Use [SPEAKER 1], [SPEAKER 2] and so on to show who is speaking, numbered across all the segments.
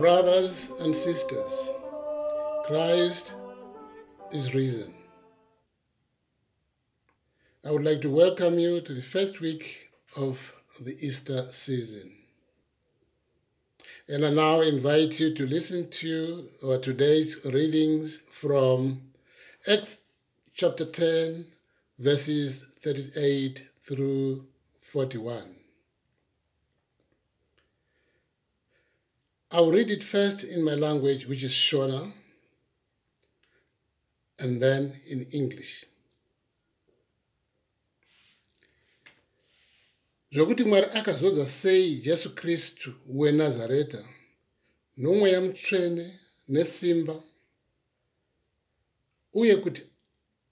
[SPEAKER 1] Brothers and sisters, Christ is risen. I would like to welcome you to the first week of the Easter season. And I now invite you to listen to our today's readings from Acts chapter 10, verses 38 through 41. I'll read it first in my language, which is Shona, and then in English. zvokuti mwari akazodza sei jesu kristu wenazareta nomweya mutsvene nesimba uye kuti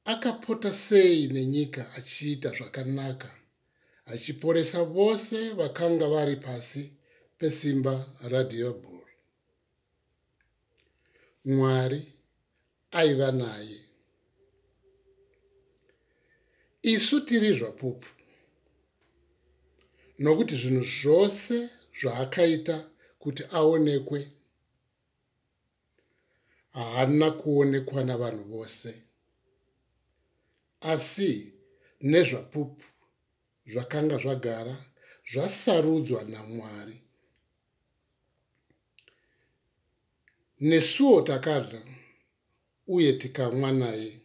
[SPEAKER 1] akapota sei nenyika achiita zvakanaka achiporesa vose vakanga vari pasi pesimba radhiabhori mwari aiva naye. Isu tiri zvapupu nokuti zvinhu zvose zvaakaita kuti aonekwe haana kuonekwa navanhu vose. Asi nezvapupu zvakanga zvagara zvasarudzwa namwari nesuwo takadla uye tikamwa naye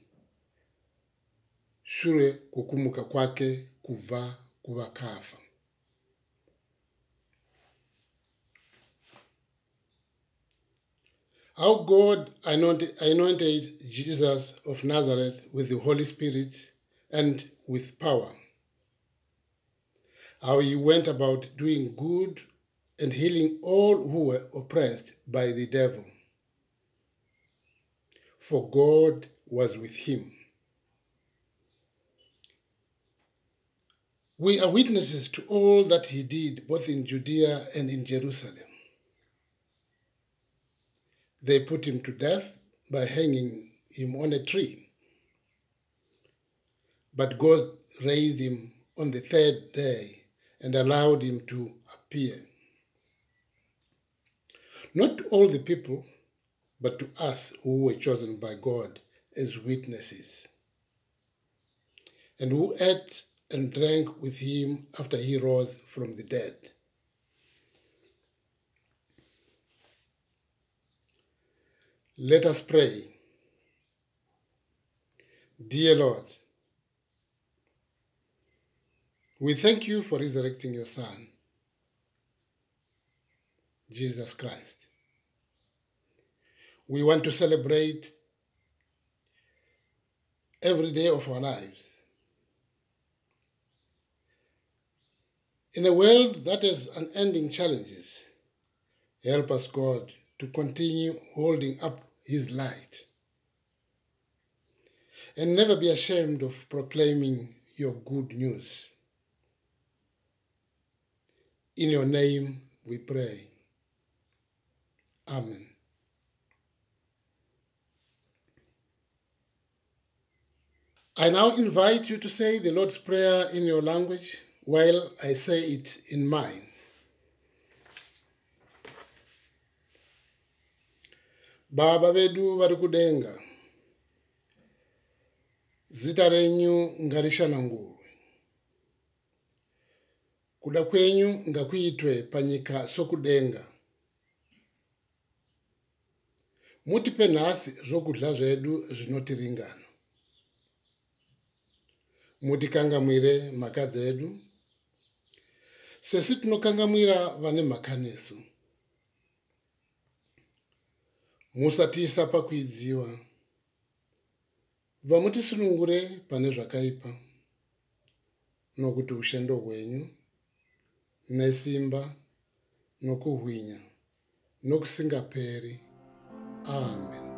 [SPEAKER 1] shure kukumuka kwake kubva kuvakafa how God anointed Jesus of Nazareth with the Holy Spirit and with power. How he went about doing good and healing all who were oppressed by the devil. For God was with him. We are witnesses to all that he did, both in Judea and in Jerusalem. They put him to death by hanging him on a tree. But God raised him on the third day and allowed him to appear. Not all the people, but to us who were chosen by God as witnesses, and who ate and drank with him after he rose from the dead. Let us pray. Dear Lord, we thank you for resurrecting your Son, Jesus Christ. We want to celebrate every day of our lives. In a world that has unending challenges, help us, God, to continue holding up his light and never be ashamed of proclaiming your good news. In your name we pray. Amen. I now invite you to say the Lord's Prayer in your language while I say it in mine. baba vedu vari kudenga. Zita renyu ngarishanangurwe kuda kwenyu ngakuitwe panyika sokudenga. Mutipe nhasi zvokudya zvedu zvinotiringana mutikangamwire mhaka dzedu. Sesi tinokangamwira vane mhaka nesu. Musatiisa pakuidziwa. Bva mutisunungure pane zvakaipa nokuti ushendo hwenyu nesimba nokuhwinya nokusingaperi. Amen